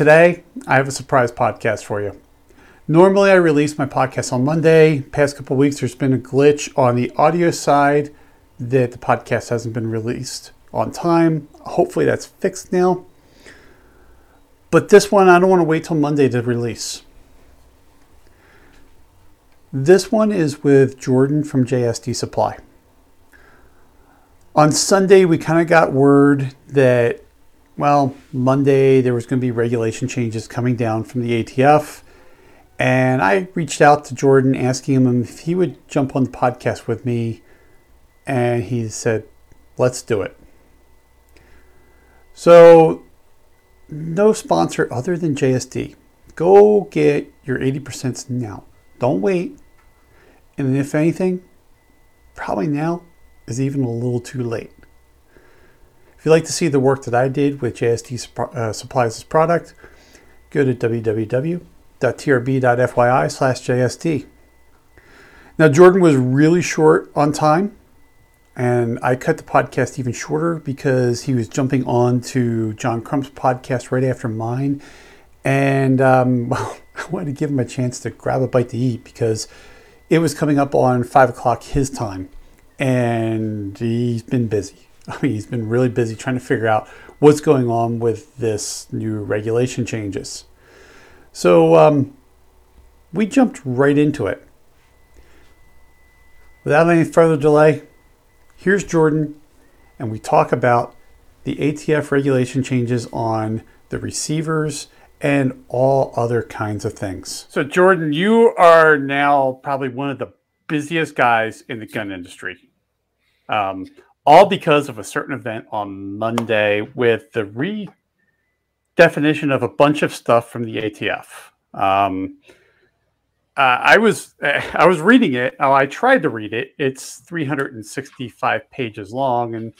Today, I have a surprise podcast for you. Normally, I release my podcast on Monday. Past couple weeks, there's been a glitch on the audio side that the podcast hasn't been released on time. Hopefully, that's fixed now. But this one, I don't want to wait till Monday to release. This one is with Jordan from JSD Supply. On Sunday, we kind of got word that well, Monday there was going to be regulation changes coming down from the ATF. And I reached out to Jordan asking him if he would jump on the podcast with me. And he said, let's do it. So, no sponsor other than JSD. Go get your 80% now. Don't wait. And if anything, probably now is even a little too late. If you'd like to see the work that I did with JSD uh, Supplies' this product, go to www.trb.fyi slash JSD. Now, Jordan was really short on time, and I cut the podcast even shorter because he was jumping on to John Crump's podcast right after mine. And um, well, I wanted to give him a chance to grab a bite to eat because it was coming up on 5 o'clock his time, and he's been busy. I mean, he's been really busy trying to figure out what's going on with this new regulation changes. So um, we jumped right into it. Without any further delay, here's Jordan, and we talk about the ATF regulation changes on the receivers and all other kinds of things. So, Jordan, you are now probably one of the busiest guys in the gun industry. Um, all because of a certain event on Monday with the redefinition of a bunch of stuff from the ATF. Um, uh, I was I was reading it. Oh, I tried to read it. It's 365 pages long, and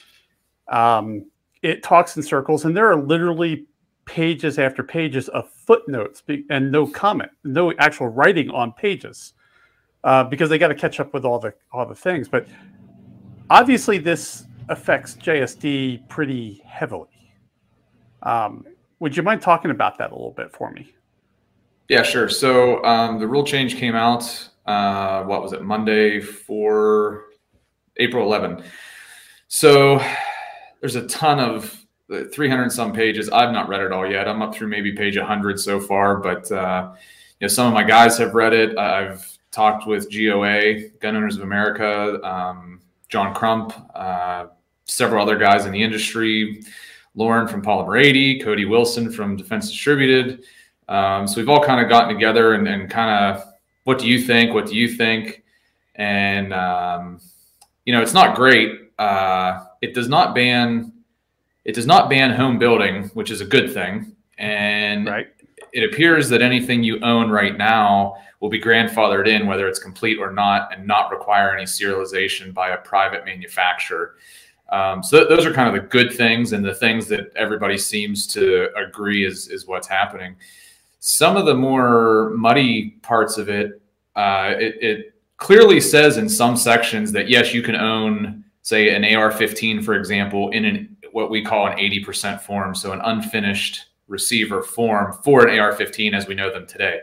um, it talks in circles. And there are literally pages after pages of footnotes and no comment, no actual writing on pages, uh, because they got to catch up with all the all the things. But obviously this affects JSD pretty heavily. Um, would you mind talking about that a little bit for me? Yeah, sure. So um, the rule change came out. Uh, what was it? Monday for April 11. So there's a ton of 300 some pages. I've not read it all yet. I'm up through maybe page 100 so far, but uh, you know some of my guys have read it. I've talked with GOA, Gun Owners of America. Um, John Crump, uh, several other guys in the industry, Lauren from Polymer 80, Cody Wilson from Defense Distributed. Um, so we've all kind of gotten together and, and kind of, what do you think? What do you think? And, um, you know, it's not great. Uh, it does not ban, it does not ban home building, which is a good thing. And right. it appears that anything you own right now will be grandfathered in, whether it's complete or not, and not require any serialization by a private manufacturer. Um, so th- those are kind of the good things and the things that everybody seems to agree is is what's happening. Some of the more muddy parts of it, uh, it, it clearly says in some sections that yes, you can own, say, an AR-15, for example, in an what we call an 80% form, so an unfinished receiver form for an AR-15 as we know them today.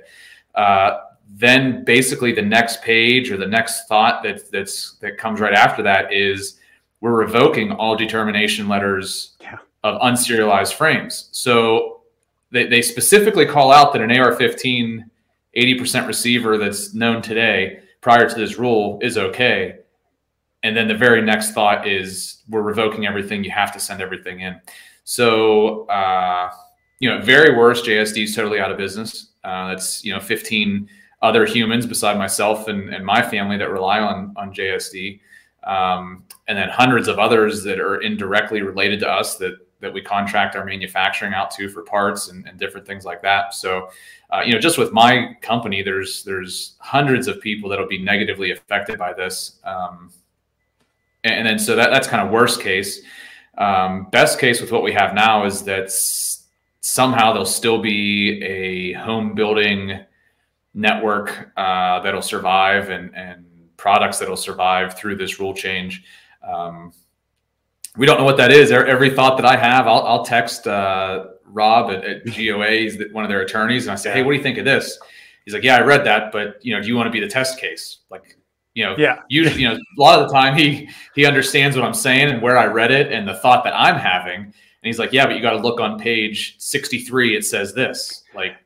Uh, then basically the next page or the next thought that that's that comes right after that is we're revoking all determination letters yeah. of unserialized frames. So they, they specifically call out that an AR-15 80% receiver that's known today prior to this rule is okay. And then the very next thought is we're revoking everything. You have to send everything in. So, uh, you know, very worst, JSD is totally out of business. Uh, that's, you know, 15 other humans beside myself and, and my family that rely on on JSD, um, and then hundreds of others that are indirectly related to us that that we contract our manufacturing out to for parts and, and different things like that. So, uh, you know, just with my company, there's there's hundreds of people that'll be negatively affected by this, um, and, then so that that's kind of worst case. Um, best case with what we have now is that somehow there'll still be a home building network uh, that'll survive and, and products that'll survive through this rule change. Um, we don't know what that is. Every thought that I have, I'll, I'll text uh, Rob at, at GOA. He's one of their attorneys, and I say, "Hey, what do you think of this?" He's like, "Yeah, I read that, but you know, do you want to be the test case?" Like, you know, yeah. Usually, you know, a lot of the time he he understands what I'm saying and where I read it and the thought that I'm having. And he's like, "Yeah, but you got to look on page 63. It says this." Like,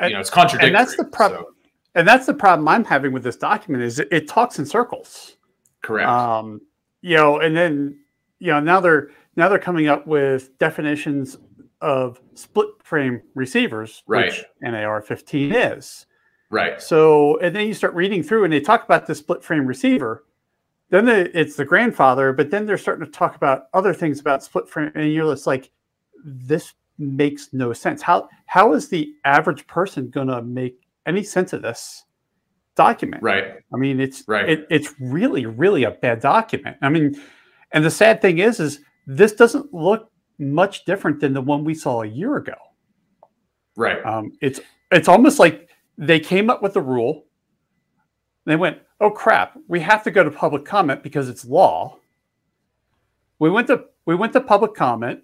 you know, it's contradictory. And that's the problem. So. And that's the problem I'm having with this document is it, it talks in circles. Correct. Um, you know, and then you know now they're now they're coming up with definitions of split frame receivers, right. which an AR-15 is. Right. So, and then you start reading through, and they talk about the split frame receiver. Then it's the grandfather, but then they're starting to talk about other things about split frame, and you're just like, this makes no sense. How how is the average person going to make any sense of this document? Right. I mean, it's right. It, it's really really a bad document. I mean, and the sad thing is, is this doesn't look much different than the one we saw a year ago. Right. Um, it's it's almost like they came up with a rule. They went, "Oh crap, we have to go to public comment because it's law." We went to we went to public comment.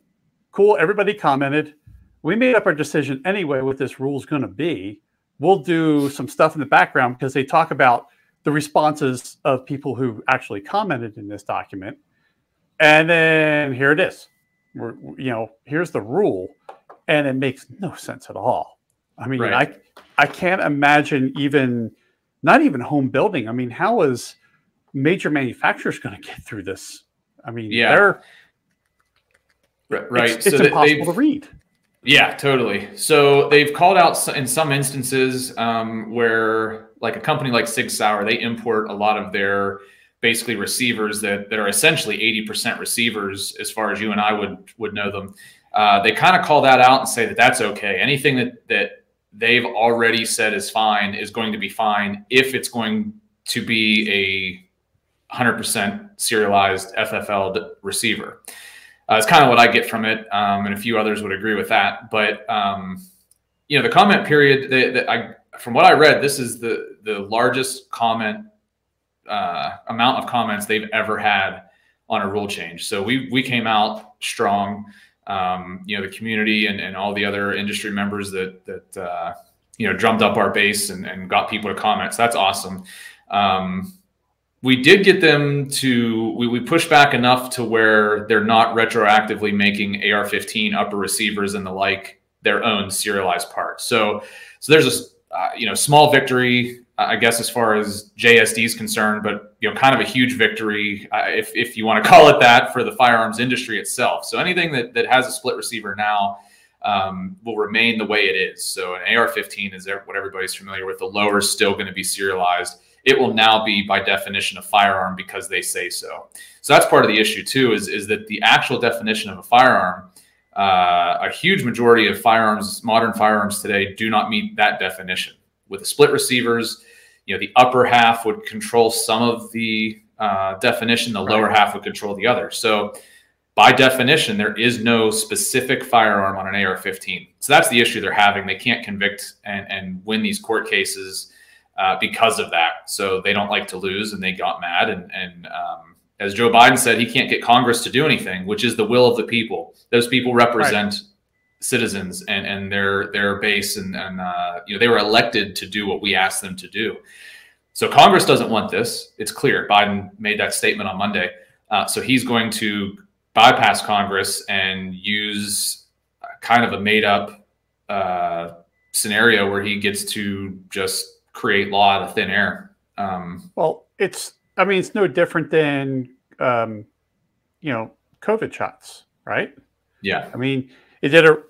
Cool, everybody commented. We made up our decision anyway what this rule is going to be. We'll do some stuff in the background because they talk about the responses of people who actually commented in this document. And then here it is. We're, you know, here's the rule, and it makes no sense at all. I mean, right. I I can't imagine even not even home building. I mean, how is major manufacturers going to get through this? I mean, yeah, they're right. It's, it's so impossible to read. Yeah, totally. So they've called out in some instances um, where, like a company like Sig Sauer, they import a lot of their basically receivers that, that are essentially 80% receivers as far as you and I would would know them. Uh, they kind of call that out and say that that's okay. Anything that that they've already said is fine is going to be fine if it's going to be a 100% serialized FFL receiver. Uh, it's kind of what I get from it, um, and a few others would agree with that. But um, you know, the comment period that I, from what I read, this is the the largest comment uh, amount of comments they've ever had on a rule change. So we we came out strong. Um, you know, the community and, and all the other industry members that that uh, you know drummed up our base and, and got people to comment. So that's awesome. Um, we did get them to we, we pushed back enough to where they're not retroactively making AR-15 upper receivers and the like their own serialized parts. So so there's a uh, you know small victory I guess as far as JSD is concerned, but you know, kind of a huge victory, uh, if, if you want to call it that, for the firearms industry itself. So anything that, that has a split receiver now um, will remain the way it is. So an AR-15 is what everybody's familiar with. The lower is still going to be serialized. It will now be by definition a firearm because they say so. So that's part of the issue too. Is is that the actual definition of a firearm? Uh, a huge majority of firearms, modern firearms today, do not meet that definition. With the split receivers, you know the upper half would control some of the uh, definition, the right. lower half would control the other. So by definition, there is no specific firearm on an AR-15. So that's the issue they're having. They can't convict and, and win these court cases uh, because of that. So they don't like to lose, and they got mad. And, and um, as Joe Biden said, he can't get Congress to do anything, which is the will of the people. Those people represent right citizens and, and their their base and, and uh, you know they were elected to do what we asked them to do. So Congress doesn't want this. It's clear. Biden made that statement on Monday. Uh, so he's going to bypass Congress and use kind of a made up uh, scenario where he gets to just create law out of thin air. Um, well, it's I mean it's no different than um, you know COVID shots, right? Yeah. I mean it did a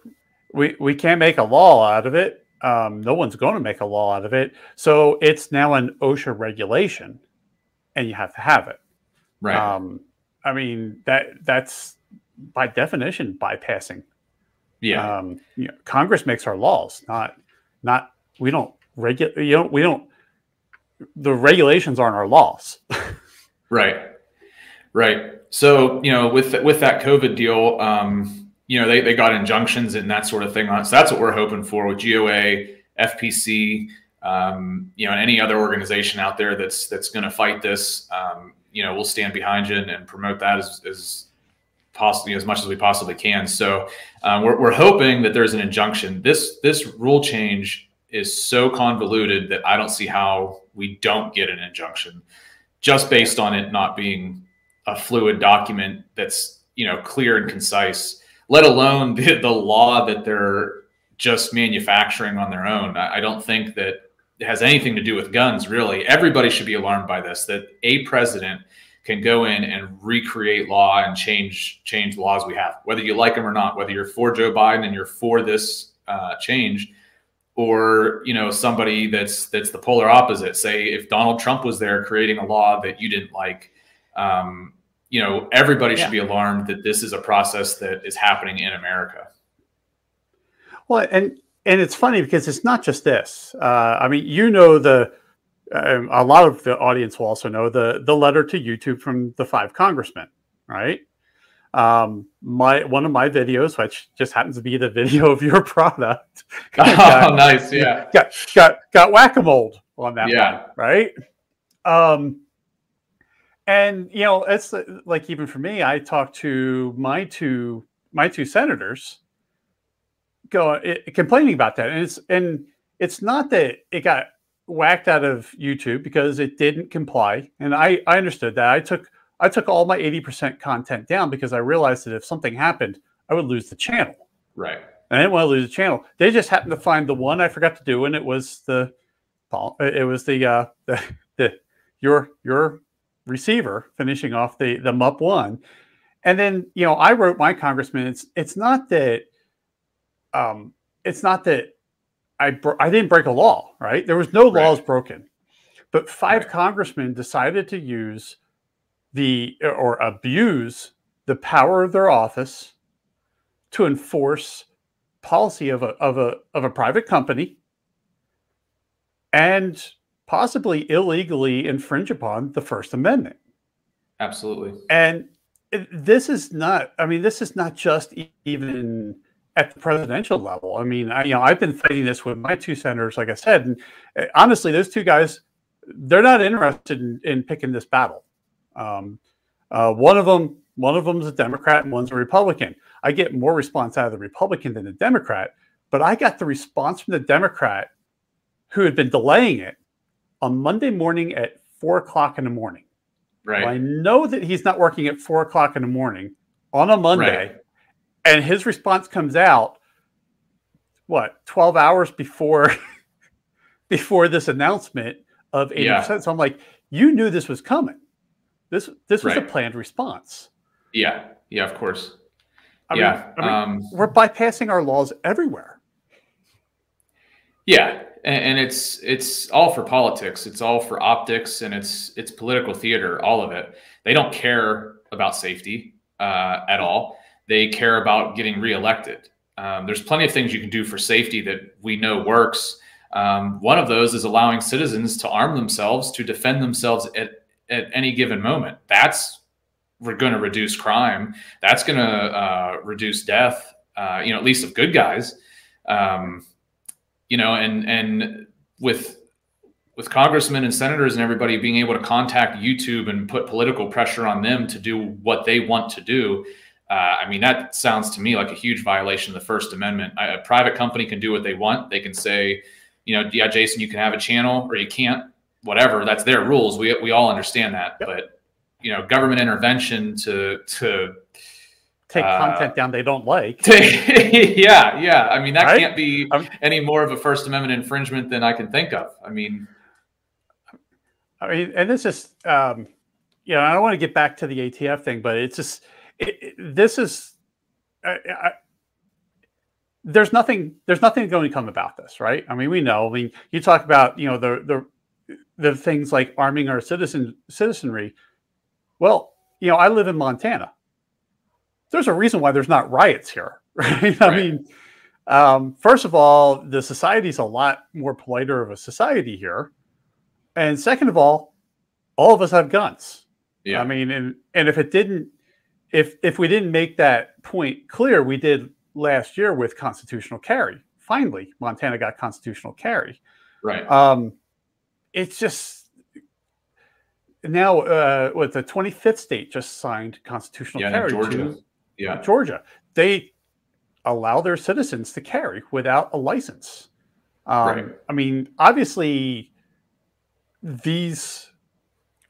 we we can't make a law out of it. Um, no one's going to make a law out of it. So it's now an OSHA regulation, and you have to have it. Right. Um, I mean that that's by definition bypassing. Yeah. Um, you know, Congress makes our laws, not not we don't regulate. You know, we don't. The regulations aren't our laws. right. Right. So you know, with with that COVID deal, um, you know, they, they got injunctions and that sort of thing on. So that's what we're hoping for with GOA, FPC, um, you know, and any other organization out there that's that's going to fight this. Um, you know, we'll stand behind you and, and promote that as, as possibly as much as we possibly can. So um, we're, we're hoping that there's an injunction. This this rule change is so convoluted that I don't see how we don't get an injunction, just based on it not being a fluid document that's you know clear and concise. Let alone the, the law that they're just manufacturing on their own. I, I don't think that it has anything to do with guns. Really, everybody should be alarmed by this. That a president can go in and recreate law and change change laws we have, whether you like them or not. Whether you're for Joe Biden and you're for this uh, change, or you know somebody that's that's the polar opposite. Say if Donald Trump was there creating a law that you didn't like, um, you know everybody yeah. should be alarmed that this is a process that is happening in America. Well, and and it's funny because it's not just this. Uh, I mean, you know the um, a lot of the audience will also know the the letter to YouTube from the five congressmen, right? Um, my one of my videos, which just happens to be the video of your product, got, oh, nice, yeah, got got got whack a mole on that, yeah, one, right? Um, and you know, it's like even for me, I talked to my two my two senators, go it, complaining about that, and it's and it's not that it got whacked out of YouTube because it didn't comply. And I, I understood that. I took I took all my 80% content down because I realized that if something happened, I would lose the channel. Right. And I didn't want to lose the channel. They just happened to find the one I forgot to do, and it was the it was the uh the, the your your receiver finishing off the the MUP one. And then, you know, I wrote my congressman, it's it's not that um it's not that I I didn't break a law, right? There was no right. laws broken, but five right. congressmen decided to use the or abuse the power of their office to enforce policy of a of a of a private company and possibly illegally infringe upon the First Amendment. Absolutely. And this is not. I mean, this is not just even at the presidential level. I mean, I, you know, I've been fighting this with my two senators, like I said, and eh, honestly, those two guys, they're not interested in, in picking this battle. Um, uh, one of them, one of them's a Democrat and one's a Republican. I get more response out of the Republican than the Democrat, but I got the response from the Democrat who had been delaying it on Monday morning at four o'clock in the morning. Right. Well, I know that he's not working at four o'clock in the morning on a Monday. Right and his response comes out what 12 hours before before this announcement of 80%. So I'm like, you knew this was coming. This this was right. a planned response. Yeah. Yeah, of course. I yeah. Mean, I mean, um, we're bypassing our laws everywhere. Yeah. And, and it's it's all for politics. It's all for optics and it's it's political theater, all of it. They don't care about safety uh, at all they care about getting reelected. Um, there's plenty of things you can do for safety that we know works. Um, one of those is allowing citizens to arm themselves to defend themselves at, at any given moment. That's we're going to reduce crime. That's going to uh, reduce death. Uh, you know, at least of good guys. Um, you know, and and with with congressmen and senators and everybody being able to contact YouTube and put political pressure on them to do what they want to do, uh, I mean, that sounds to me like a huge violation of the First Amendment. A private company can do what they want. They can say, you know, yeah, Jason, you can have a channel or you can't, whatever. That's their rules. We, we all understand that. Yep. But, you know, government intervention to, to, take uh, content down they don't like. yeah, yeah. I mean, that right? can't be any more of a First Amendment infringement than I can think of. I mean, I mean, and this is, um, you know, I don't want to get back to the ATF thing, but it's just it, this is I, I, there's nothing there's nothing going to come about this, right? I mean, we know. I mean, you talk about you know the the the things like arming our citizen citizenry. Well, you know, I live in Montana. There's a reason why there's not riots here, right? right. I mean, um, first of all, the society's a lot more politer of a society here, and second of all, all of us have guns. Yeah. I mean, and and if it didn't if if we didn't make that point clear, we did last year with constitutional carry. Finally, Montana got constitutional carry. Right. Um, it's just now uh, what the 25th state just signed constitutional yeah, carry Georgia. to yeah. Georgia. They allow their citizens to carry without a license. Um, Right. I mean, obviously, these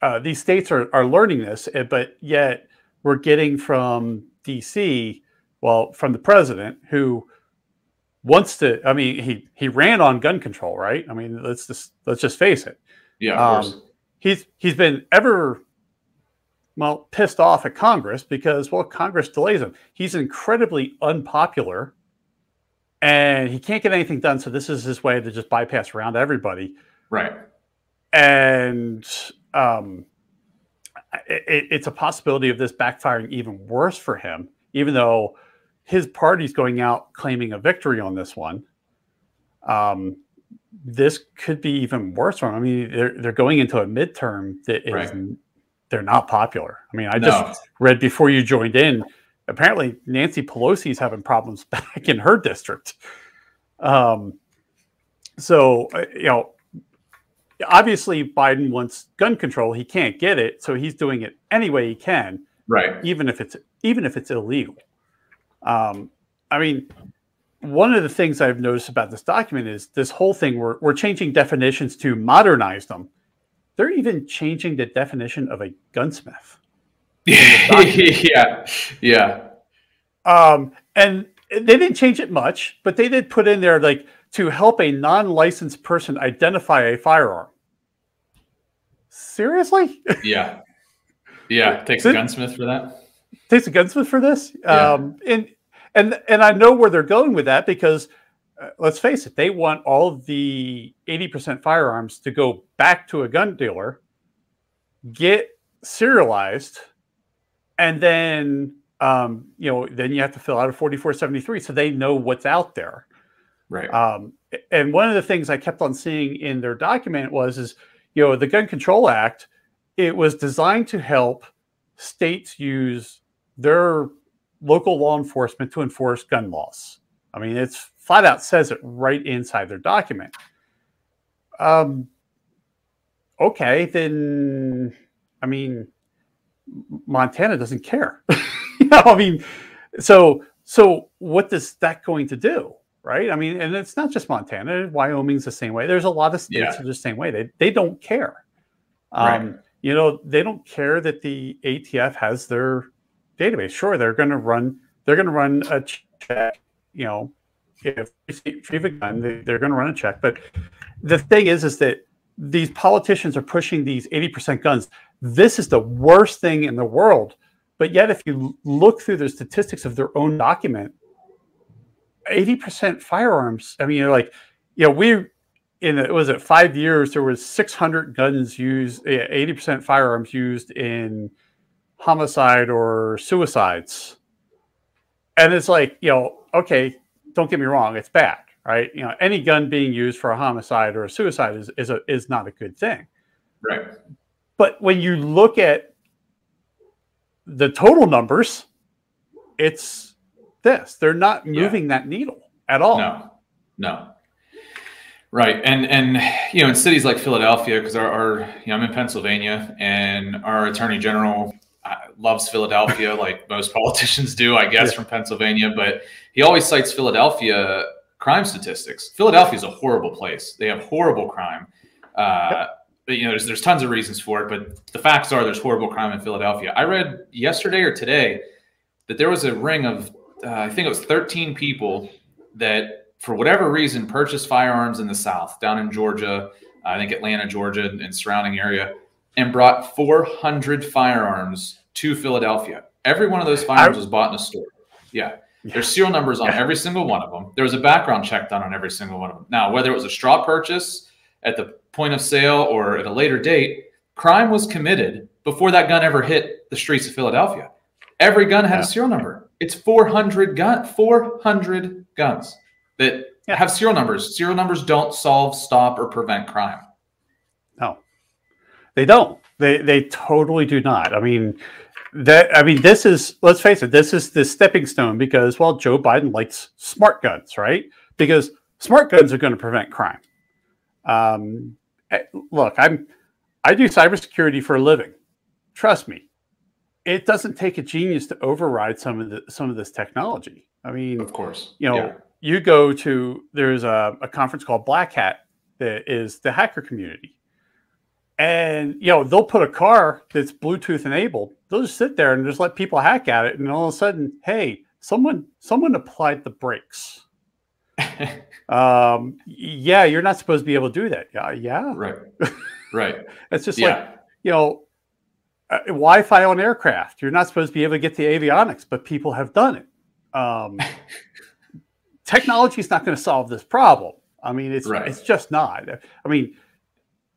uh, these states are, are learning this, eh, but yet we're getting from DC, well, from the president who wants to. I mean, he he ran on gun control, right? I mean, let's just let's just face it. Yeah, of Um, course. He's he's been ever well pissed off at Congress because well Congress delays him. He's incredibly unpopular, and he can't get anything done. So this is his way to just bypass around everybody Right. and um, it, it's a possibility of this backfiring even worse for him, even though his party's going out claiming a victory on this one. Um, this could be even worse for him. I mean, they're they're going into a midterm that is Right. they're not popular. I mean, I no. just read before you joined in. Apparently, Nancy Pelosi is having problems back in her district. Um, so uh, you know, obviously Biden wants gun control. He can't get it, so he's doing it any way he can, right. even if it's even if it's illegal. Um, I mean, one of the things I've noticed about this document is this whole thing. We're we're changing definitions to modernize them. They're even changing the definition of a gunsmith. yeah. Yeah. Um, and they didn't change it much, but they did put in there like to help a non-licensed person identify a firearm. Seriously? Yeah. Yeah. Takes a gunsmith for that. Takes a gunsmith for this? Yeah. Um, and and and I know where they're going with that because uh, let's face it, they want all the 80% firearms to go back to a gun dealer, get serialized, and then um, you know, then you have to fill out a 4473 so they know what's out there. Right. Um, and one of the things I kept on seeing in their document was, is you know, the Gun Control Act. It was designed to help states use their local law enforcement to enforce gun laws. I mean, it's flat out says it right inside their document. Um, okay, then I mean, Montana doesn't care. you know, I mean, so so what is that going to do? right? I mean, and it's not just Montana. Wyoming's the same way. There's a lot of states Yeah. are the same way. They they don't care. Right. Um, You know, they don't care that the ATF has their database. Sure, they're going to run. They're going to run a check. You know, if you have a gun, they, they're going to run a check. But the thing is, is that these politicians are pushing these 80% guns. This is the worst thing in the world. But yet, if you look through the statistics of their own document, 80% firearms. I mean, you're like, you know, we in it was it five years there was 600 guns used, 80% firearms used in homicide or suicides. And it's like, you know, okay, don't get me wrong, it's bad, right? You know, any gun being used for a homicide or a suicide is is a, is not a good thing. Right. But when you look at the total numbers, it's this. They're not Yeah. moving that needle at all. No, no. Right, and and you know, in cities like Philadelphia, because our, our you know I'm in Pennsylvania, and our attorney general loves Philadelphia, like most politicians do, I guess, Yeah. from Pennsylvania. But he always cites Philadelphia crime statistics. Philadelphia is a horrible place. They have horrible crime. Uh, but, you know, there's there's tons of reasons for it, but the facts are there's horrible crime in Philadelphia. I read yesterday or today that there was a ring of uh, I think it was 13 people that, for whatever reason, purchased firearms in the South, down in Georgia, I think Atlanta, Georgia, and surrounding area, and brought 400 firearms to Philadelphia. Every one of those firearms I- was bought in a store. Yeah. There's serial numbers on every single one of them. There was a background check done on every single one of them. Now, whether it was a straw purchase at the point of sale or at a later date, crime was committed before that gun ever hit the streets of Philadelphia. Every gun had Yeah. a serial number. It's 400 gun 400 guns that Yeah. have serial numbers. Serial numbers don't solve, stop, or prevent crime. No, they don't. They they totally do not. I mean, that I mean, this is let's face it. This is the stepping stone because well, Joe Biden likes smart guns, right? Because smart guns are going to prevent crime. Um, eh, look, I'm I do cybersecurity for a living. Trust me, it doesn't take a genius to override some of the some of this technology. I mean, of course, you know, yeah. you go to there's a, a conference called Black Hat that is the hacker community, and you know they'll put a car that's Bluetooth enabled. They'll just sit there and just let people hack at it, and all of a sudden, hey, someone someone applied the brakes. um, yeah, you're not supposed to be able to do that. Yeah, yeah, right, right. it's just yeah. like you know, uh, Wi-Fi on aircraft. You're not supposed to be able to get the avionics, but people have done it. Um, technology is not going to solve this problem. I mean, it's right. it's just not. I mean,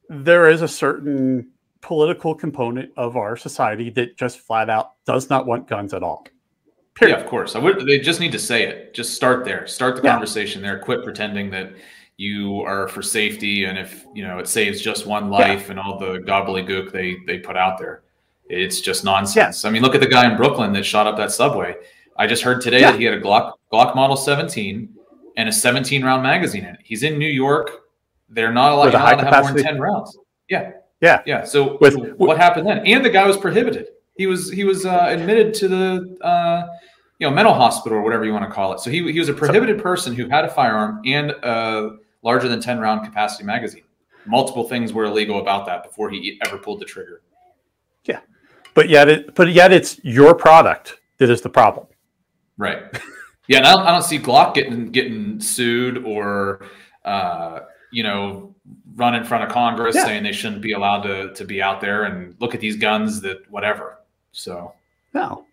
there is a certain political component of our society that just flat out does not want guns at all. Period. Yeah, of course. I would. They just need to say it. Just start there. Start the yeah. conversation there. Quit pretending that you are for safety and if you know it saves just one life yeah. and all the gobbledygook they they put out there. It's just nonsense. I mean, look at the guy in Brooklyn that shot up that subway. I just heard today that he had a Glock Glock Model 17 and a 17 round magazine in it. He's in New York. They're not allowed, allowed to have more than 10 rounds. Yeah. Yeah. Yeah. So with, what happened then? And the guy was prohibited. He was he was uh, admitted to the uh, you know mental hospital or whatever you want to call it. So he he was a prohibited person who had a firearm and a larger than 10 round capacity magazine. Multiple things were illegal about that before he ever pulled the trigger. Yeah. But yet it but yet it's your product that is the problem. Right. Yeah, and I don't, I don't see Glock getting getting sued or uh, you know run in front of Congress yeah. saying they shouldn't be allowed to to be out there and look at these guns that whatever. So no,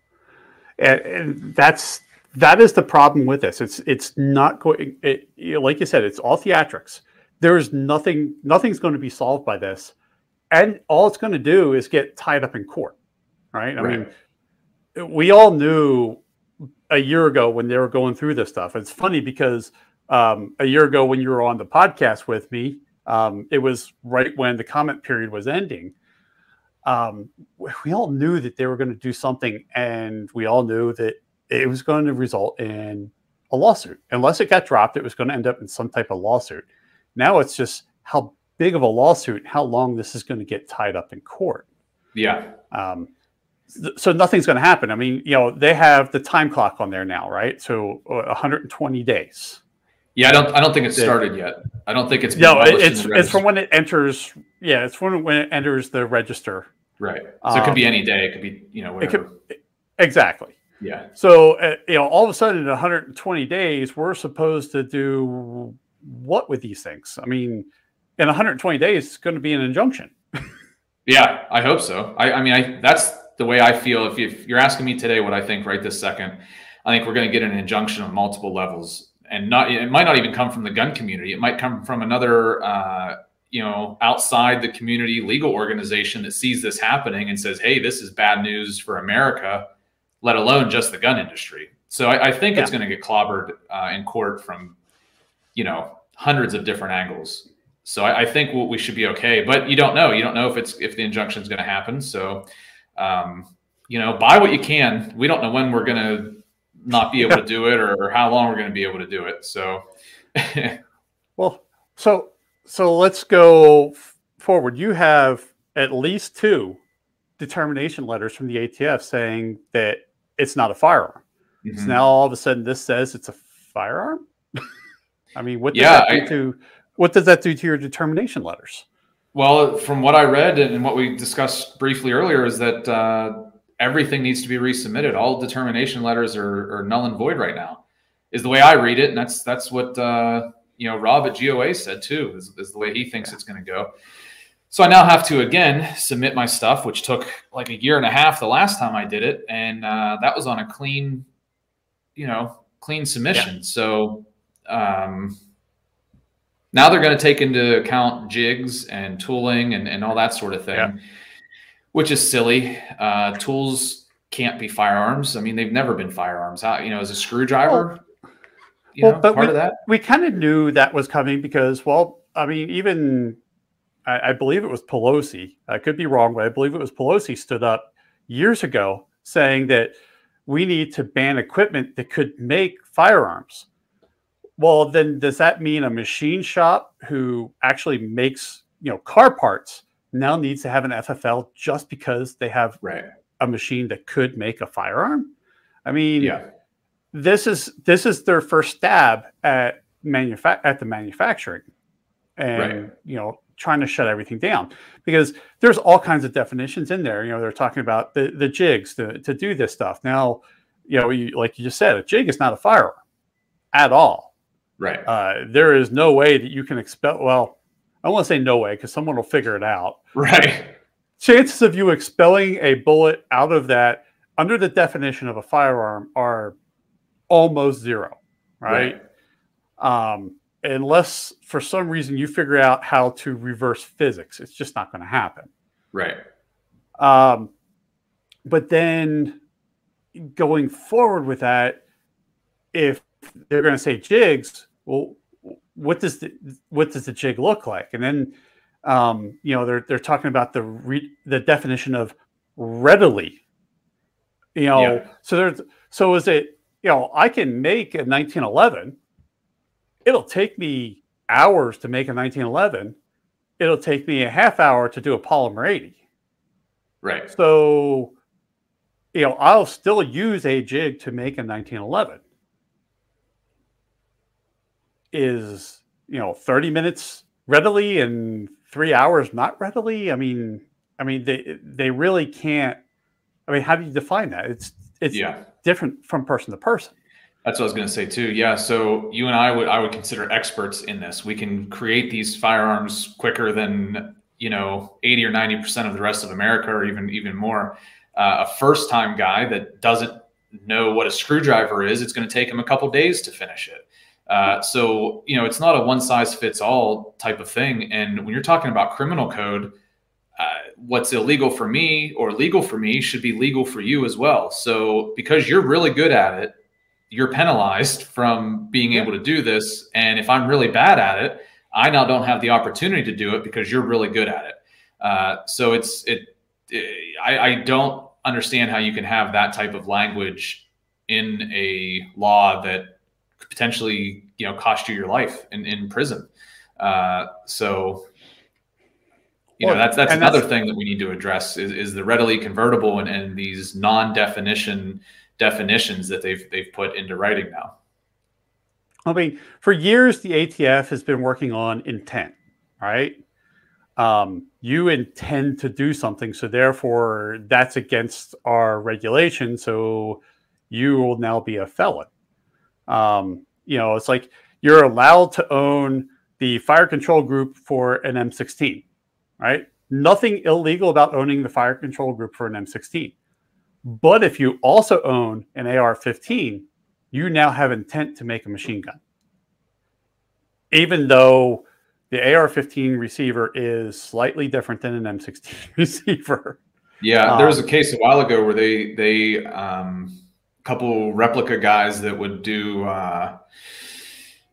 and, and that's that is the problem with this. It's it's not going. It, you know, like you said, it's all theatrics. There's nothing. Nothing's going to be solved by this, and all it's going to do is get tied up in court. Right. I right. mean, we all knew a year ago when they were going through this stuff. It's funny because um, a year ago when you were on the podcast with me, um, it was right when the comment period was ending. Um, we all knew that they were going to do something, and we all knew that it was going to result in a lawsuit. Unless it got dropped, it was going to end up in some type of lawsuit. Now it's just how big of a lawsuit, how long this is going to get tied up in court. Yeah. Um, so nothing's going to happen. I mean, you know, they have the time clock on there now, right? So 120 uh, days. Yeah, I don't. I don't think it's started yet. I don't think it's no. It's it's from when it enters. Yeah, it's when when it enters the register. Right. So um, it could be um, any day. It could be you know whatever. Could, exactly. Yeah. So uh, you know, all of a sudden, in 120 days, we're supposed to do what with these things? I mean, in 120 days, it's going to be an injunction. yeah, I hope so. I, I mean, I that's the way I feel. If, if you're asking me today what I think right this second, I think we're going to get an injunction on multiple levels, and not it might not even come from the gun community. It might come from another. Uh, you know, outside the community legal organization that sees this happening and says, "Hey, this is bad news for America," let alone just the gun industry. So I, I think yeah. it's going to get clobbered uh, in court from, you know, hundreds of different angles. So I, I think we, should be okay, but you don't know. You don't know if it's if the injunction is going to happen. So um, you know, buy what you can. We don't know when we're going to not be able to do it or, or how long we're going to be able to do it. So, well, so so let's go forward. You have at least two determination letters from the ATF saying that it's not a firearm. Mm-hmm. So now all of a sudden this says it's a firearm. I mean, what does yeah, that do I, to what does that do to your determination letters? Well, from what I read and what we discussed briefly earlier, is that uh, everything needs to be resubmitted. All determination letters are, are, null and void right now, is the way I read it, and that's that's what uh, you know Rob at GOA said too. Is, is the way he thinks it's going to go. So I now have to again submit my stuff, which took like a year and a half the last time I did it, and uh, that was on a clean, you know, clean submission. Yeah. So. Um, now they're going to take into account jigs and tooling and, and all that sort of thing, yeah. Which is silly. Uh, tools can't be firearms. I mean, they've never been firearms. How, you know, as a screwdriver, well, you well, but part we, of that. We kind of knew that was coming because, well, I mean, even I, I believe it was Pelosi. I could be wrong, but I believe it was Pelosi stood up years ago saying that we need to ban equipment that could make firearms. Well, then does that mean a machine shop who actually makes you know car parts now needs to have an FFL just because they have right. a, machine that could make a firearm. I mean, Yeah. this is this is their first stab at manufa- at the manufacturing and Right. you know trying to shut everything down because there's all kinds of definitions in there you know they're talking about the the jigs to, to do this stuff now you know you, like you just said a jig is not a firearm at all Right. uh, there is no way that you can expel well i want to say no way because someone will figure it out Right. chances of you expelling a bullet out of that under the definition of a firearm are almost zero right, Um, unless for some reason you figure out how to reverse physics it's just not going to happen Right. um, but then going forward with that if they're going to say jigs well what does the what does the jig look like and then um, you know they're they're talking about the re, the definition of readily you know Yeah. so there's so is it you know i can make a 1911 it'll take me hours to make a 1911 it'll take me a half hour to do a polymer 80 Right. so, you know, I'll still use a jig to make a 1911. Is, you know, 30 minutes readily and three hours not readily? I mean, I mean, they they really can't. I mean, how do you define that? It's it's Yeah. different from person to person. That's what I was going to say too. Yeah. So you and I would I would consider experts in this. We can create these firearms quicker than you know eighty or ninety percent of the rest of America, or even even more. Uh, a first time guy that doesn't know what a screwdriver is, it's going to take him a couple days to finish it. Uh, so you know it's not a one size fits all type of thing. And when you're talking about criminal code, uh, what's illegal for me or legal for me should be legal for you as well. So because you're really good at it you're penalized from being able to do this. And if I'm really bad at it, I now don't have the opportunity to do it because you're really good at it. Uh, so it's it. I, I don't understand how you can have that type of language in a law that could potentially you know cost you your life in, in prison. Uh, so you know that's that's another that's- thing that we need to address is, is the readily convertible and, and these non-definition definitions that they've they've put into writing now. I mean, for years, the ATF has been working on intent, right? Um, you intend to do something, so therefore that's against our regulation. So you will now be a felon. Um, you know, it's like you're allowed to own the fire control group for an M16, right? Nothing illegal about owning the fire control group for an M16. But if you also own an AR 15, you now have intent to make a machine gun. Even though the AR 15 receiver is slightly different than an M16 receiver. Yeah, there was a Um, case a while ago where they they um, couple replica guys that would do uh,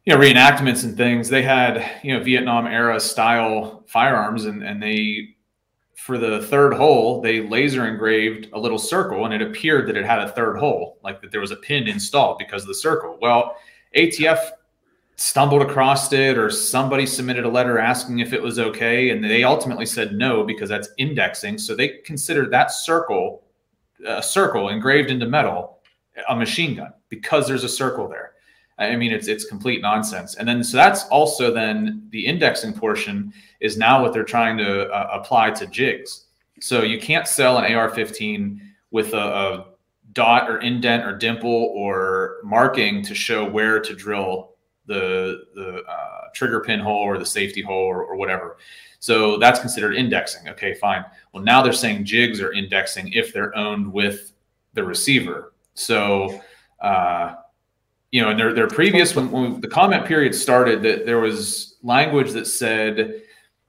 you know reenactments and things. They had you know Vietnam era style firearms, and and they for the third hole they laser engraved a little circle, and it appeared that it had a third hole, like that there was a pin installed because of the circle. Well, ATF stumbled across it or somebody submitted a letter asking if it was okay and they ultimately said no because that's indexing so they considered that circle a circle engraved into metal a machine gun because there's a circle there i mean it's it's complete nonsense and then so that's also then the indexing portion is now what they're trying to uh, apply to jigs so you can't sell an ar-15 with a, a dot or indent or dimple or marking to show where to drill the the uh, trigger pin hole or the safety hole or, or whatever. So that's considered indexing. Okay, fine. Well, now they're saying jigs are indexing if they're owned with the receiver. So, uh, you know, in their their previous when, when the comment period started, that there was language that said,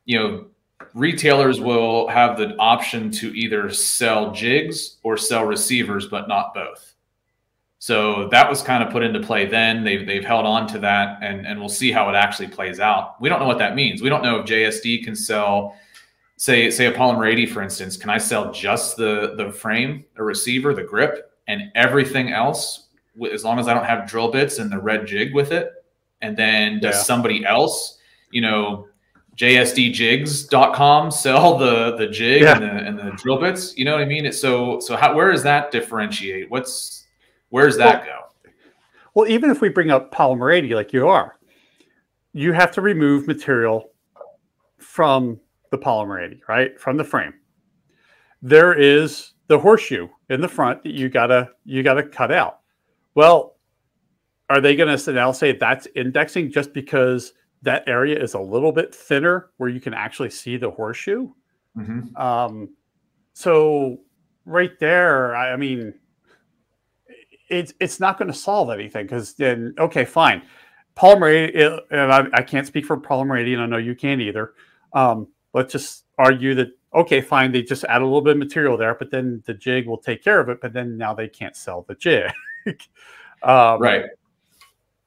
you know, retailers will have the option to either sell jigs or sell receivers, but not both. So that was kind of put into play then. They've, they've held on to that, and, and we'll see how it actually plays out. We don't know what that means. We don't know if JSD can sell, say, say a Polymer 80, for instance. Can I sell just the, the frame, the receiver, the grip, and everything else, as long as I don't have drill bits and the red jig with it? And then does Yeah. somebody else, you know, jsdjigs.com sell the the jig Yeah. and, the, and the drill bits you know what i mean it's so so how where does that differentiate what's where's that go Well, even if we bring up polymer 80 like you are, you have to remove material from the polymer 80, right? From the frame. There is the horseshoe in the front that you gotta you gotta cut out. Well, are they gonna now say that's indexing just because that area is a little bit thinner where you can actually see the horseshoe? Mhm. Um, so right there, I, I mean, it's it's not going to solve anything because then okay, fine, polymer and I, I can't speak for polymer and I know you can't either. Um, let's just argue that okay, fine, they just add a little bit of material there, but then the jig will take care of it. But then now they can't sell the jig. um, right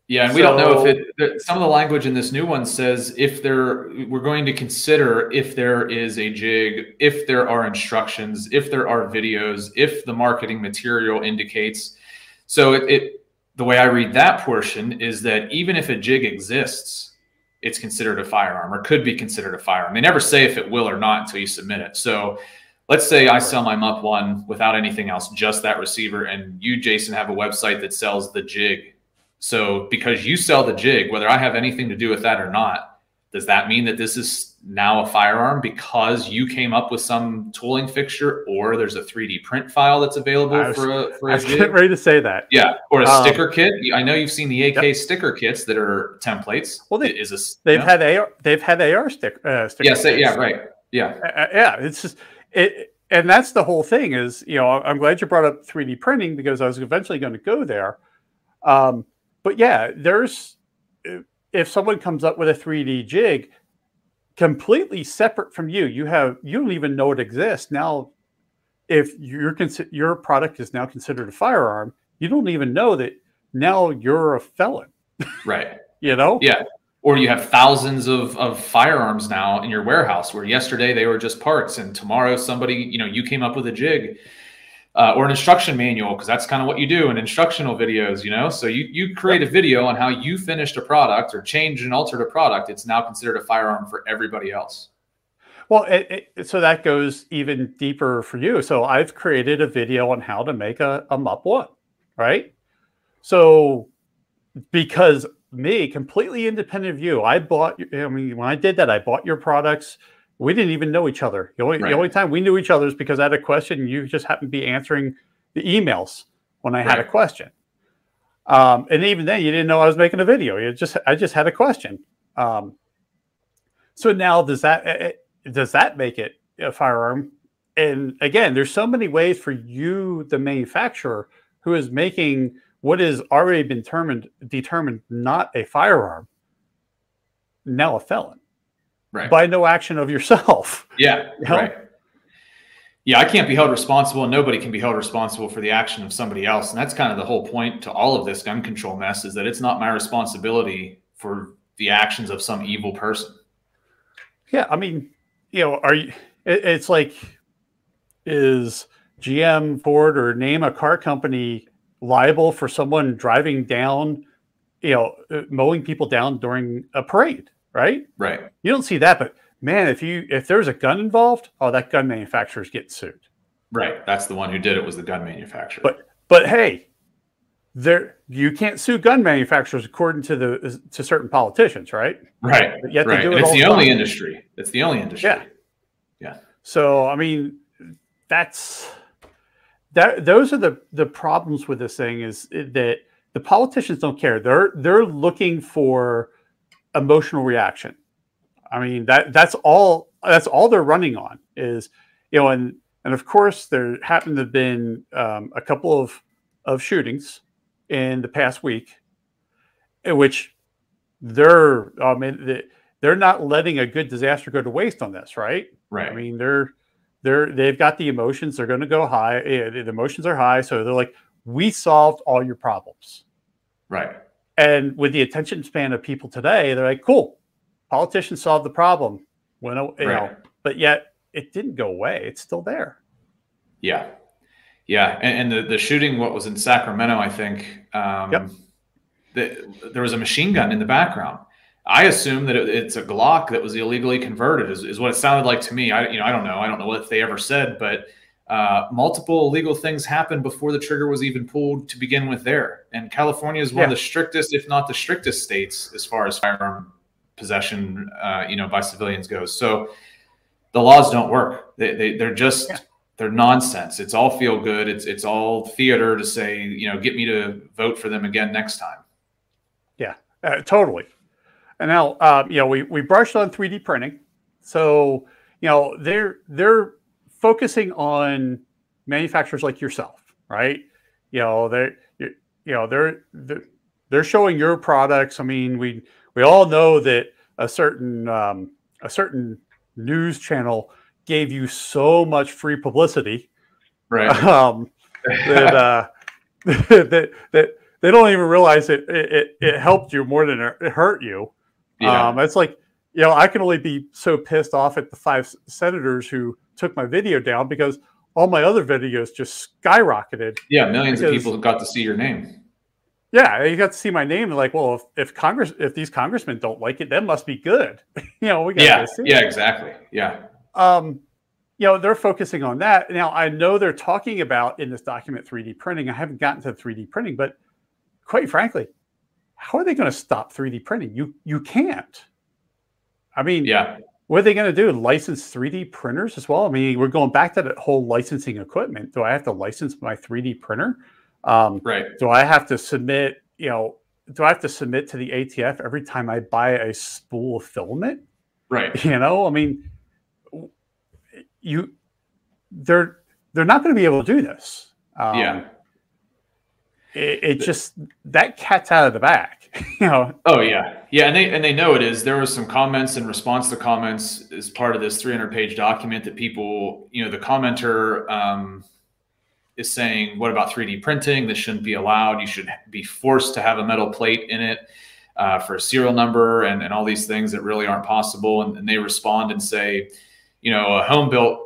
yeah and we don't know if it some of the language in this new one says if there we're going to consider if there is a jig if there are instructions if there are videos if the marketing material indicates so it, it the way i read that portion is that even if a jig exists it's considered a firearm or could be considered a firearm. They never say if it will or not until you submit it. So let's say i sell my mup one without anything else just that receiver and you jason have a website that sells the jig. So because you sell the jig, whether I have anything to do with that or not, does that mean that this is now a firearm because you came up with some tooling fixture or there's a 3D print file that's available was- for a for I a was getting ready to say that. Yeah, or a Um, sticker kit. I know you've seen the AK sticker kits that are templates. Well, they- is this They've yeah? had AR. They've had AR stick. Uh, sticker yeah, say, yeah, right, yeah, Uh, uh, yeah, it's just it, and that's the whole thing. Is you know, I'm glad you brought up 3D printing because I was eventually going to go there. Um, but yeah, there's if someone comes up with a 3D jig completely separate from you, you have you don't even know it exists now. If your your product is now considered a firearm, you don't even know that now you're a felon. right. You know? Yeah. Or you have thousands of, of firearms now in your warehouse where yesterday they were just parts and tomorrow somebody, you know, you came up with a jig uh, or an instruction manual because that's kind of what you do in instructional videos, you know? So you, you create a video on how you finished a product or changed and altered a product. It's now considered a firearm for everybody else. Well, it, it, so that goes even deeper for you. So I've created a video on how to make a, a MUP one, right? So because me, completely independent of you, I bought. I mean, when I did that, I bought your products. We didn't even know each other. The only Right. the only time we knew each other is because I had a question. And you just happened to be answering the emails when I had a question. Um, and even then, you didn't know I was making a video. You just I just had a question. Um, so now does that eh, eh, does that make it a firearm? And again, there's so many ways for you, the manufacturer, who is making what has already been determined determined not a firearm, now a felon Right. by no action of yourself. Yeah, You know? right. Yeah, I can't be held responsible, and nobody can be held responsible for the action of somebody else. And that's kind of the whole point to all of this gun control mess is that it's not my responsibility for the actions of some evil person. Yeah, I mean, you know, are you? It, it's like, is GM, Ford, or name a car company liable for someone driving down, you know, mowing people down during a parade? Right? Right. You don't see that, but man, if you if there's a gun involved, oh, that gun manufacturer's getting sued. Right. That's the one who did it was the gun manufacturer. But but hey, there you can't sue gun manufacturers according to the to certain politicians, right? right. But yet they do it And it's all the the only industry. It's the only industry. Yeah. Yeah. So I mean, that's that. Those are the the problems with this thing is that the politicians don't care. They're they're looking for emotional reaction. I mean that that's all that's all they're running on is you know and and of course there happened to have been um, a couple of of shootings in the past week in which they're I mean they- they're not letting a good disaster go to waste on this, right? Right. I mean, they're they're they've got the emotions. They're going to go high. eh, The emotions are high, so they're like, "We solved all your problems." right. And with the attention span of people today, they're like, "Cool, politicians solved the problem." When you know, but yet it didn't go away. It's still there. Yeah. Yeah. And, and the, the shooting, what was in Sacramento, I think, um, Yep. the, there was a machine gun in the background. I assume that it, it's a Glock that was illegally converted, is, is what it sounded like to me. I, you know, I don't know. I don't know what they ever said, but uh, multiple illegal things happened before the trigger was even pulled to begin with there. And California is one yeah. of the strictest, if not the strictest states as far as firearm possession, uh, you know, by civilians goes. So the laws don't work. They, they, they're just, yeah. they're nonsense. It's all feel good. It's, it's all theater to say, you know, get me to vote for them again next time. Yeah, uh, totally. And now, uh, you know, we, we brushed on 3D printing. So, you know, they're they're focusing on manufacturers like yourself, right? You know, they're you know they're they're, they're showing your products. I mean, we we all know that a certain um, a certain news channel gave you so much free publicity, right? Um, that uh, that that they don't even realize it, it it helped you more than it hurt you. Yeah. Um, it's like, you know, I can only be so pissed off at the five senators who took my video down because all my other videos just skyrocketed. Yeah, millions because, of people got to see your name. Yeah, you got to see my name. like, well, if, if Congress, if these congressmen don't like it, that must be good. you know, we got yeah, yeah, exactly, yeah. Um, you know, they're focusing on that now. I know they're talking about in this document 3D printing. I haven't gotten to 3D printing, but quite frankly, how are they going to stop 3D printing? You you can't. I mean, yeah. What are they going to do? License 3D printers as well? I mean, we're going back to that whole licensing equipment. Do I have to license my 3D printer? Um, right. Do I have to submit? You know, do I have to submit to the ATF every time I buy a spool of filament? Right. You know, I mean, you they're they're not going to be able to do this. Um, yeah it, it just that cat's out of the bag. you know. Oh yeah, yeah, and they and they know it is. There was some comments in response to comments as part of this 300 page document that people, you know, the commenter um, is saying, "What about 3D printing? This shouldn't be allowed. You should be forced to have a metal plate in it." Uh, for a serial number and, and all these things that really aren't possible. And, and they respond and say, you know, a home built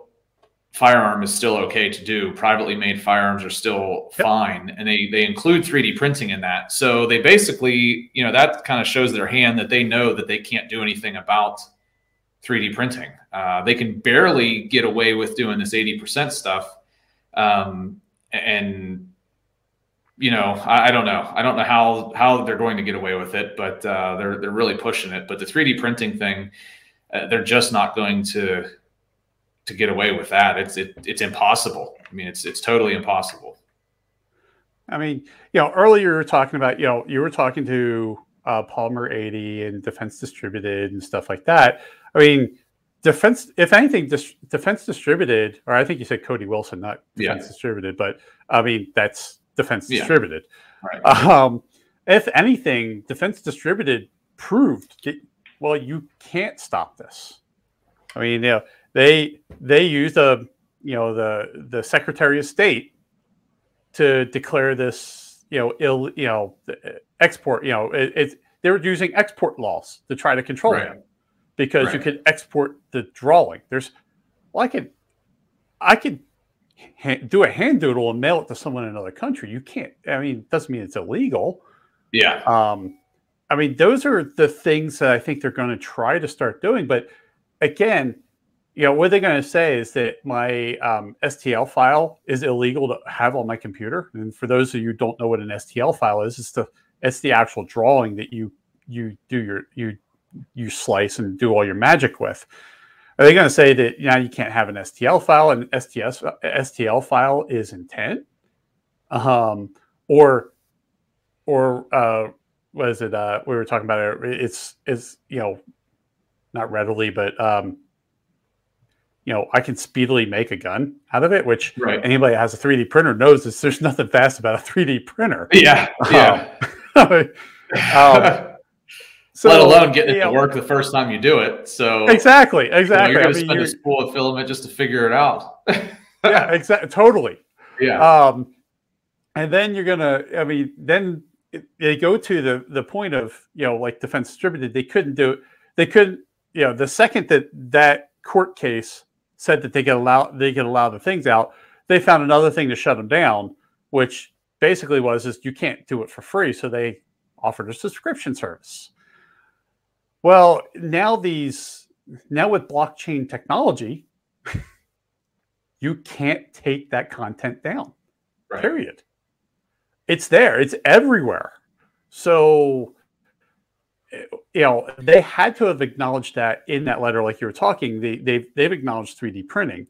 firearm is still okay to do. Privately made firearms are still yep. fine, and they they include 3D printing in that. So they basically, you know, that kind of shows their hand that they know that they can't do anything about 3D printing. Uh, they can barely get away with doing this 80% stuff, um, and you know, I, I, don't know. I don't know how how they're going to get away with it, but uh, they're they're really pushing it. But the 3D printing thing, uh, they're just not going to to get away with that. It's it, it's impossible. I mean, it's it's totally impossible. I mean, you know, earlier you were talking about, you know, you were talking to uh, Polymer 80 and Defense Distributed and stuff like that. I mean, defense, if anything, dis- Defense Distributed, or I think you said Cody Wilson, not Defense yeah. Distributed, but I mean, that's Defense yeah. Distributed. Right. Um, if anything, Defense Distributed proved, well, you can't stop this. I mean, you know, they they used a you know the the Secretary of State to declare this you know ill you know export you know it, it they were using export laws to try to control right. them because right. you could export the drawing. There's well, I could I could do a hand doodle and mail it to someone in another country. You can't. I mean, it doesn't mean it's illegal. Yeah. Um, I mean, those are the things that I think they're going to try to start doing. But again, you know what they're going to say is that my um, STL file is illegal to have on my computer. And for those of you who don't know what an STL file is, it's the it's the actual drawing that you you do your you you slice and do all your magic with. Are they going to say that you know you can't have an STL file and STS STL file is intent, um, or or uh, what is it? Uh, we were talking about it. It's it's you know not readily, but um, you know, I can speedily make a gun out of it, which right. anybody that has a 3D printer knows that there's nothing fast about a 3D printer. Yeah. Yeah. Um, um, so, Let alone getting it to work the first time you do it. So exactly, exactly. You are going to spend a spool of filament just to figure it out. yeah, exactly. Totally. Yeah. Um, and then you're gonna. I mean, then they go to the the point of you know, like defense distributed. They couldn't do. It. They couldn't. You know, the second that that court case said that they could allow they could allow the things out. They found another thing to shut them down, which basically was is you can't do it for free. So they offered a subscription service. Well, now these now with blockchain technology, you can't take that content down. Right. Period. It's there. It's everywhere. So you know they had to have acknowledged that in that letter like you were talking they, they've they've acknowledged 3d printing.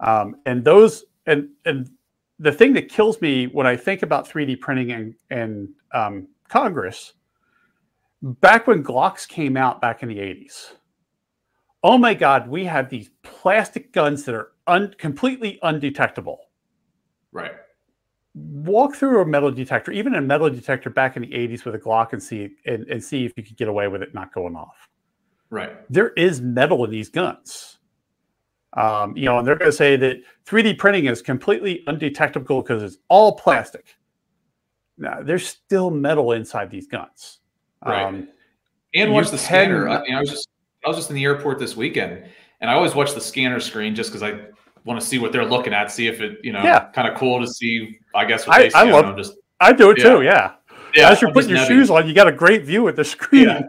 Um, and those and and the thing that kills me when i think about 3d printing and and um, congress back when glocks came out back in the 80s oh my god we have these plastic guns that are un- completely undetectable. Right walk through a metal detector, even a metal detector back in the 80s with a Glock and see and, and see if you could get away with it not going off. Right. There is metal in these guns. Um, you know, and they're going to say that 3D printing is completely undetectable because it's all plastic. Now, there's still metal inside these guns. Right. Um, and watch the scanner. I, I was just I was just in the airport this weekend, and I always watch the scanner screen just because I want to see what they're looking at, see if it, you know, yeah. kind of cool to see. I guess what I, I, love. just I do it yeah. too. Yeah. Yeah. As you're putting your shoes on, you got a great view at the screen. Yeah.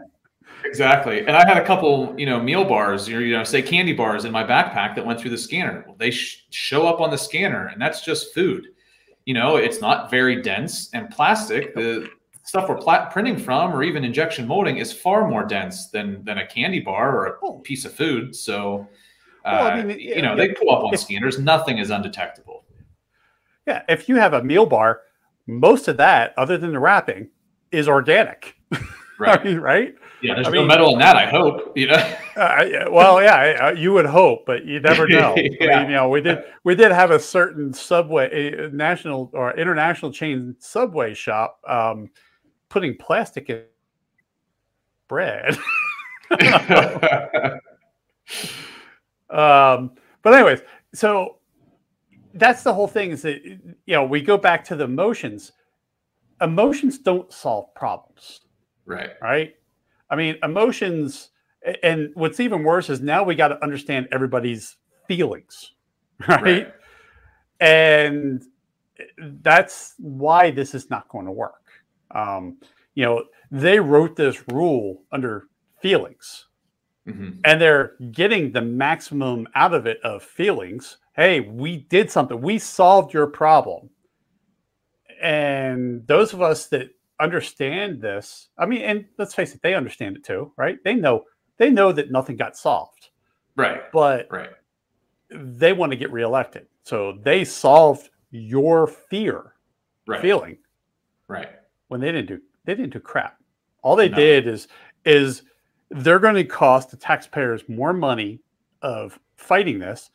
Exactly. And I had a couple, you know, meal bars, you know, say candy bars in my backpack that went through the scanner. Well, they sh- show up on the scanner, and that's just food. You know, it's not very dense, and plastic, the stuff we're plat- printing from, or even injection molding, is far more dense than than a candy bar or a piece of food. So well, I uh, mean, you know, they pull up on if, scanners. Nothing is undetectable. Yeah, if you have a meal bar, most of that, other than the wrapping, is organic. Right. I mean, right. Yeah, there's I no mean, metal in that. I hope. You know. uh, well, yeah, you would hope, but you never know. yeah. I mean, you know, we did we did have a certain subway, a national or international chain subway shop, um, putting plastic in bread. Um, but anyways, so that's the whole thing is that you know we go back to the emotions. Emotions don't solve problems. Right. Right. I mean, emotions, and what's even worse is now we got to understand everybody's feelings, right? right? And that's why this is not going to work. Um, you know, they wrote this rule under feelings, Mm-hmm. And they're getting the maximum out of it of feelings. Hey, we did something. We solved your problem. And those of us that understand this, I mean, and let's face it, they understand it too, right? They know they know that nothing got solved. Right. But right. they want to get reelected. So they solved your fear right. feeling. Right. When they didn't do they didn't do crap. All they no. did is is they're going to cost the taxpayers more money of fighting this.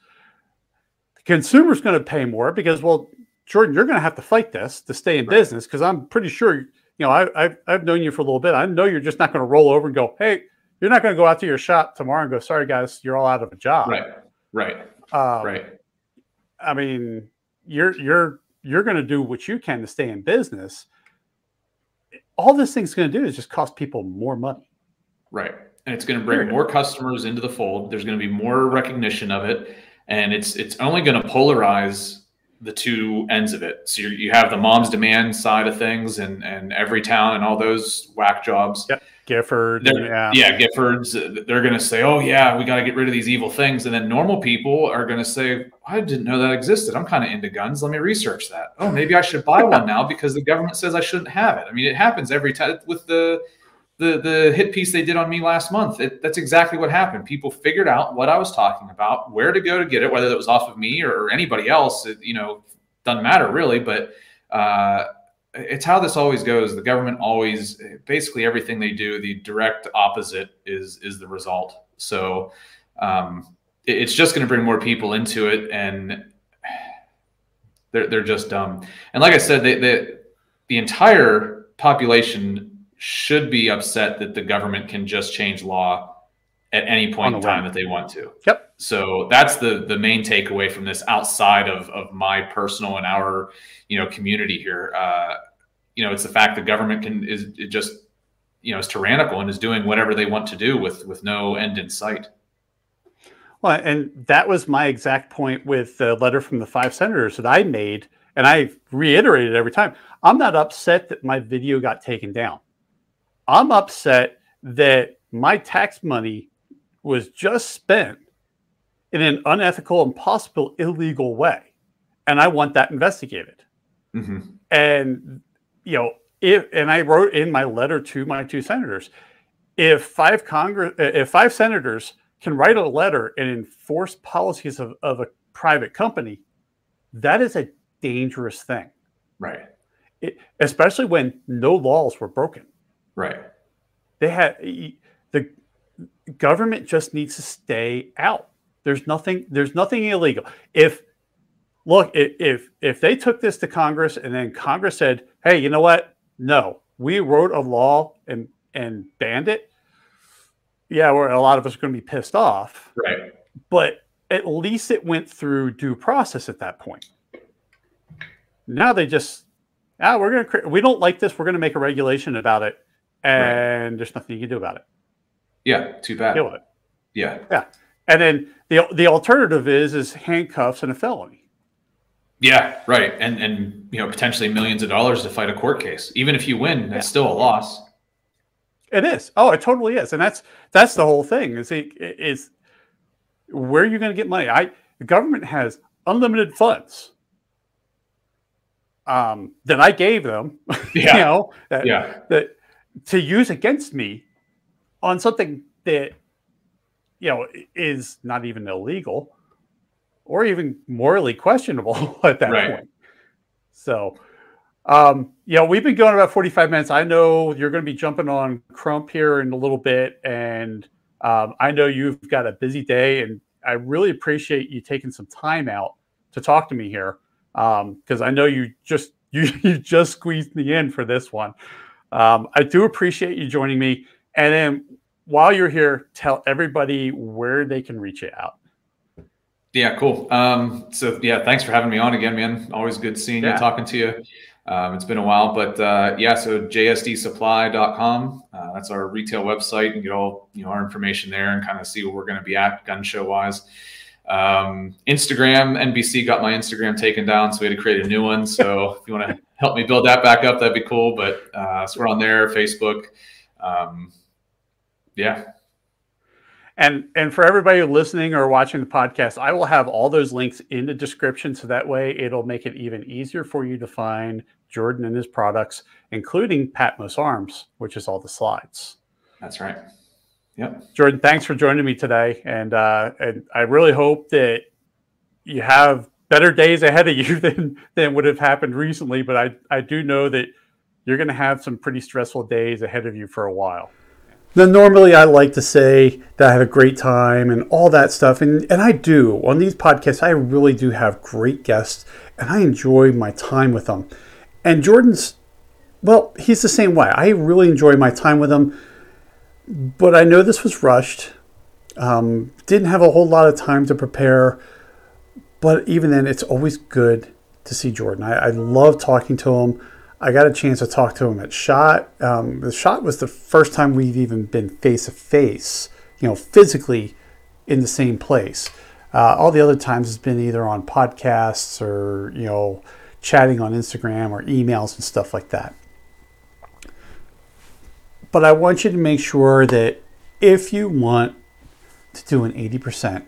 The consumer's going to pay more because, well, Jordan, you're going to have to fight this to stay in right. business because I'm pretty sure, you know, I, I've, I've known you for a little bit. I know you're just not going to roll over and go, hey, you're not going to go out to your shop tomorrow and go, sorry, guys, you're all out of a job. Right. Right. Um, right. I mean, you're, you're, you're going to do what you can to stay in business. All this thing's going to do is just cost people more money. Right. And it's going to bring more customers into the fold. There's going to be more recognition of it. And it's it's only going to polarize the two ends of it. So you have the mom's demand side of things and, and Everytown and all those whack jobs. Yep. Gifford. Yeah. yeah, Giffords. Uh, they're going to say, oh, yeah, we got to get rid of these evil things. And then normal people are going to say, I didn't know that existed. I'm kind of into guns. Let me research that. Oh, maybe I should buy one now because the government says I shouldn't have it. I mean, it happens every time with the the the hit piece they did on me last month. It, that's exactly what happened. People figured out what I was talking about, where to go to get it, whether that was off of me or, anybody else. It, you know, doesn't matter really. But uh, it's how this always goes. The government always, basically, everything they do, the direct opposite is is the result. So um, it, it's just going to bring more people into it, and they're they're just dumb. And like I said, they, they the entire population should be upset that the government can just change law at any point in time that they want to. Yep. So that's the the main takeaway from this outside of of my personal and our you know community here. Uh, you know, it's the fact the government can is just you know is tyrannical and is doing whatever they want to do with with no end in sight. Well, and that was my exact point with the letter from the five senators that I made, and I reiterated every time. I'm not upset that my video got taken down. I'm upset that my tax money was just spent in an unethical, impossible, illegal way. And I want that investigated. Mm-hmm. And, you know, if, and I wrote in my letter to my two senators, if five Congress, if five senators can write a letter and enforce policies of, of a private company, that is a dangerous thing. Right. It, especially when no laws were broken. Right. They had the government just needs to stay out. There's nothing. There's nothing illegal. If look, if if they took this to Congress and then Congress said, "Hey, you know what? No, we wrote a law and and banned it." Yeah, where a lot of us are going to be pissed off. Right. But at least it went through due process at that point. Now they just, ah, we're going to, we don't like this. We're going to make a regulation about it. And right. there's nothing you can do about it. Yeah, too bad. Deal with it. Yeah. Yeah. And then the the alternative is is handcuffs and a felony. Yeah, right. And and you know, potentially millions of dollars to fight a court case. Even if you win, that's yeah. still a loss. It is. Oh, it totally is. And that's that's the whole thing. Is it is where are you going to get money? I the government has unlimited funds. Um, that I gave them, yeah. you know, that, yeah. that to use against me on something that you know is not even illegal or even morally questionable at that right. point. So, um, you know, we've been going about 45 minutes. I know you're going to be jumping on Crump here in a little bit, and um, I know you've got a busy day, and I really appreciate you taking some time out to talk to me here because um, I know you just you you just squeezed me in for this one. Um, I do appreciate you joining me. And then while you're here, tell everybody where they can reach you out. Yeah, cool. Um, so yeah, thanks for having me on again, man. Always good seeing yeah. you, talking to you. Um, it's been a while, but uh, yeah, so jsdsupply.com. Uh, that's our retail website and get all you know our information there and kind of see where we're going to be at gun show wise. Um, Instagram, NBC got my Instagram taken down, so we had to create a new one. So if you want to help me build that back up, that'd be cool. But uh, so we're on there, Facebook. Um, yeah. And and for everybody listening or watching the podcast, I will have all those links in the description so that way it'll make it even easier for you to find Jordan and his products, including Patmos Arms, which is all the slides. That's right. Yep. Jordan, thanks for joining me today, and uh, and I really hope that you have better days ahead of you than than would have happened recently. But I I do know that you're going to have some pretty stressful days ahead of you for a while. Now, normally I like to say that I have a great time and all that stuff, and, and I do. On these podcasts, I really do have great guests, and I enjoy my time with them. And Jordan's, well, he's the same way. I really enjoy my time with him, but I know this was rushed. Um, didn't have a whole lot of time to prepare, but even then, it's always good to see Jordan. I, I love talking to him. I got a chance to talk to him at Shot. Um, the Shot was the first time we've even been face to face, you know, physically in the same place. Uh, all the other times has been either on podcasts or you know, chatting on Instagram or emails and stuff like that. But I want you to make sure that if you want to do an 80%,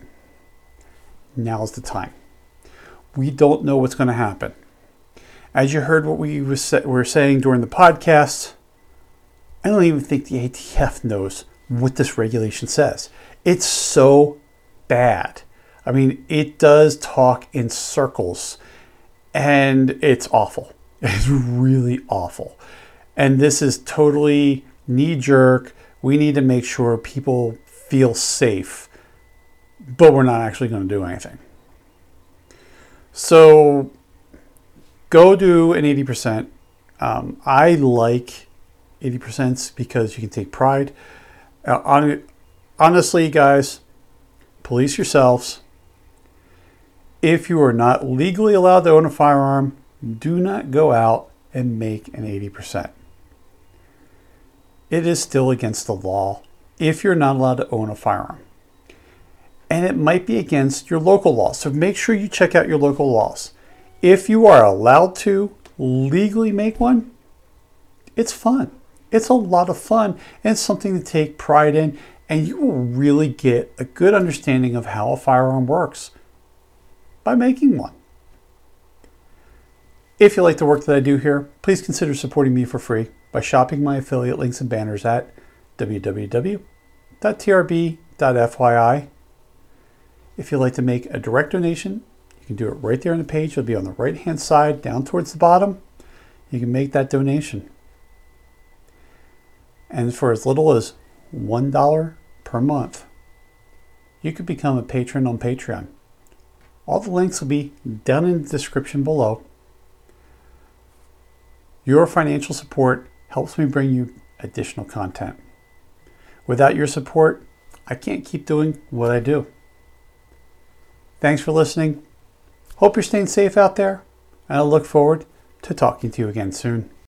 now's the time. We don't know what's going to happen. As you heard what we were saying during the podcast, I don't even think the ATF knows what this regulation says. It's so bad. I mean, it does talk in circles and it's awful. It's really awful. And this is totally knee jerk. We need to make sure people feel safe, but we're not actually going to do anything. So go do an 80%. Um, I like 80% because you can take pride. Uh, on, honestly, guys, police yourselves. If you are not legally allowed to own a firearm, do not go out and make an 80%. It is still against the law if you're not allowed to own a firearm. And it might be against your local laws. So make sure you check out your local laws. If you are allowed to legally make one, it's fun. It's a lot of fun and something to take pride in, and you will really get a good understanding of how a firearm works by making one. If you like the work that I do here, please consider supporting me for free by shopping my affiliate links and banners at www.trb.fyi. If you'd like to make a direct donation, you can do it right there on the page. It'll be on the right hand side down towards the bottom. You can make that donation. And for as little as $1 per month, you could become a patron on Patreon. All the links will be down in the description below. Your financial support helps me bring you additional content. Without your support, I can't keep doing what I do. Thanks for listening. Hope you're staying safe out there, and I look forward to talking to you again soon.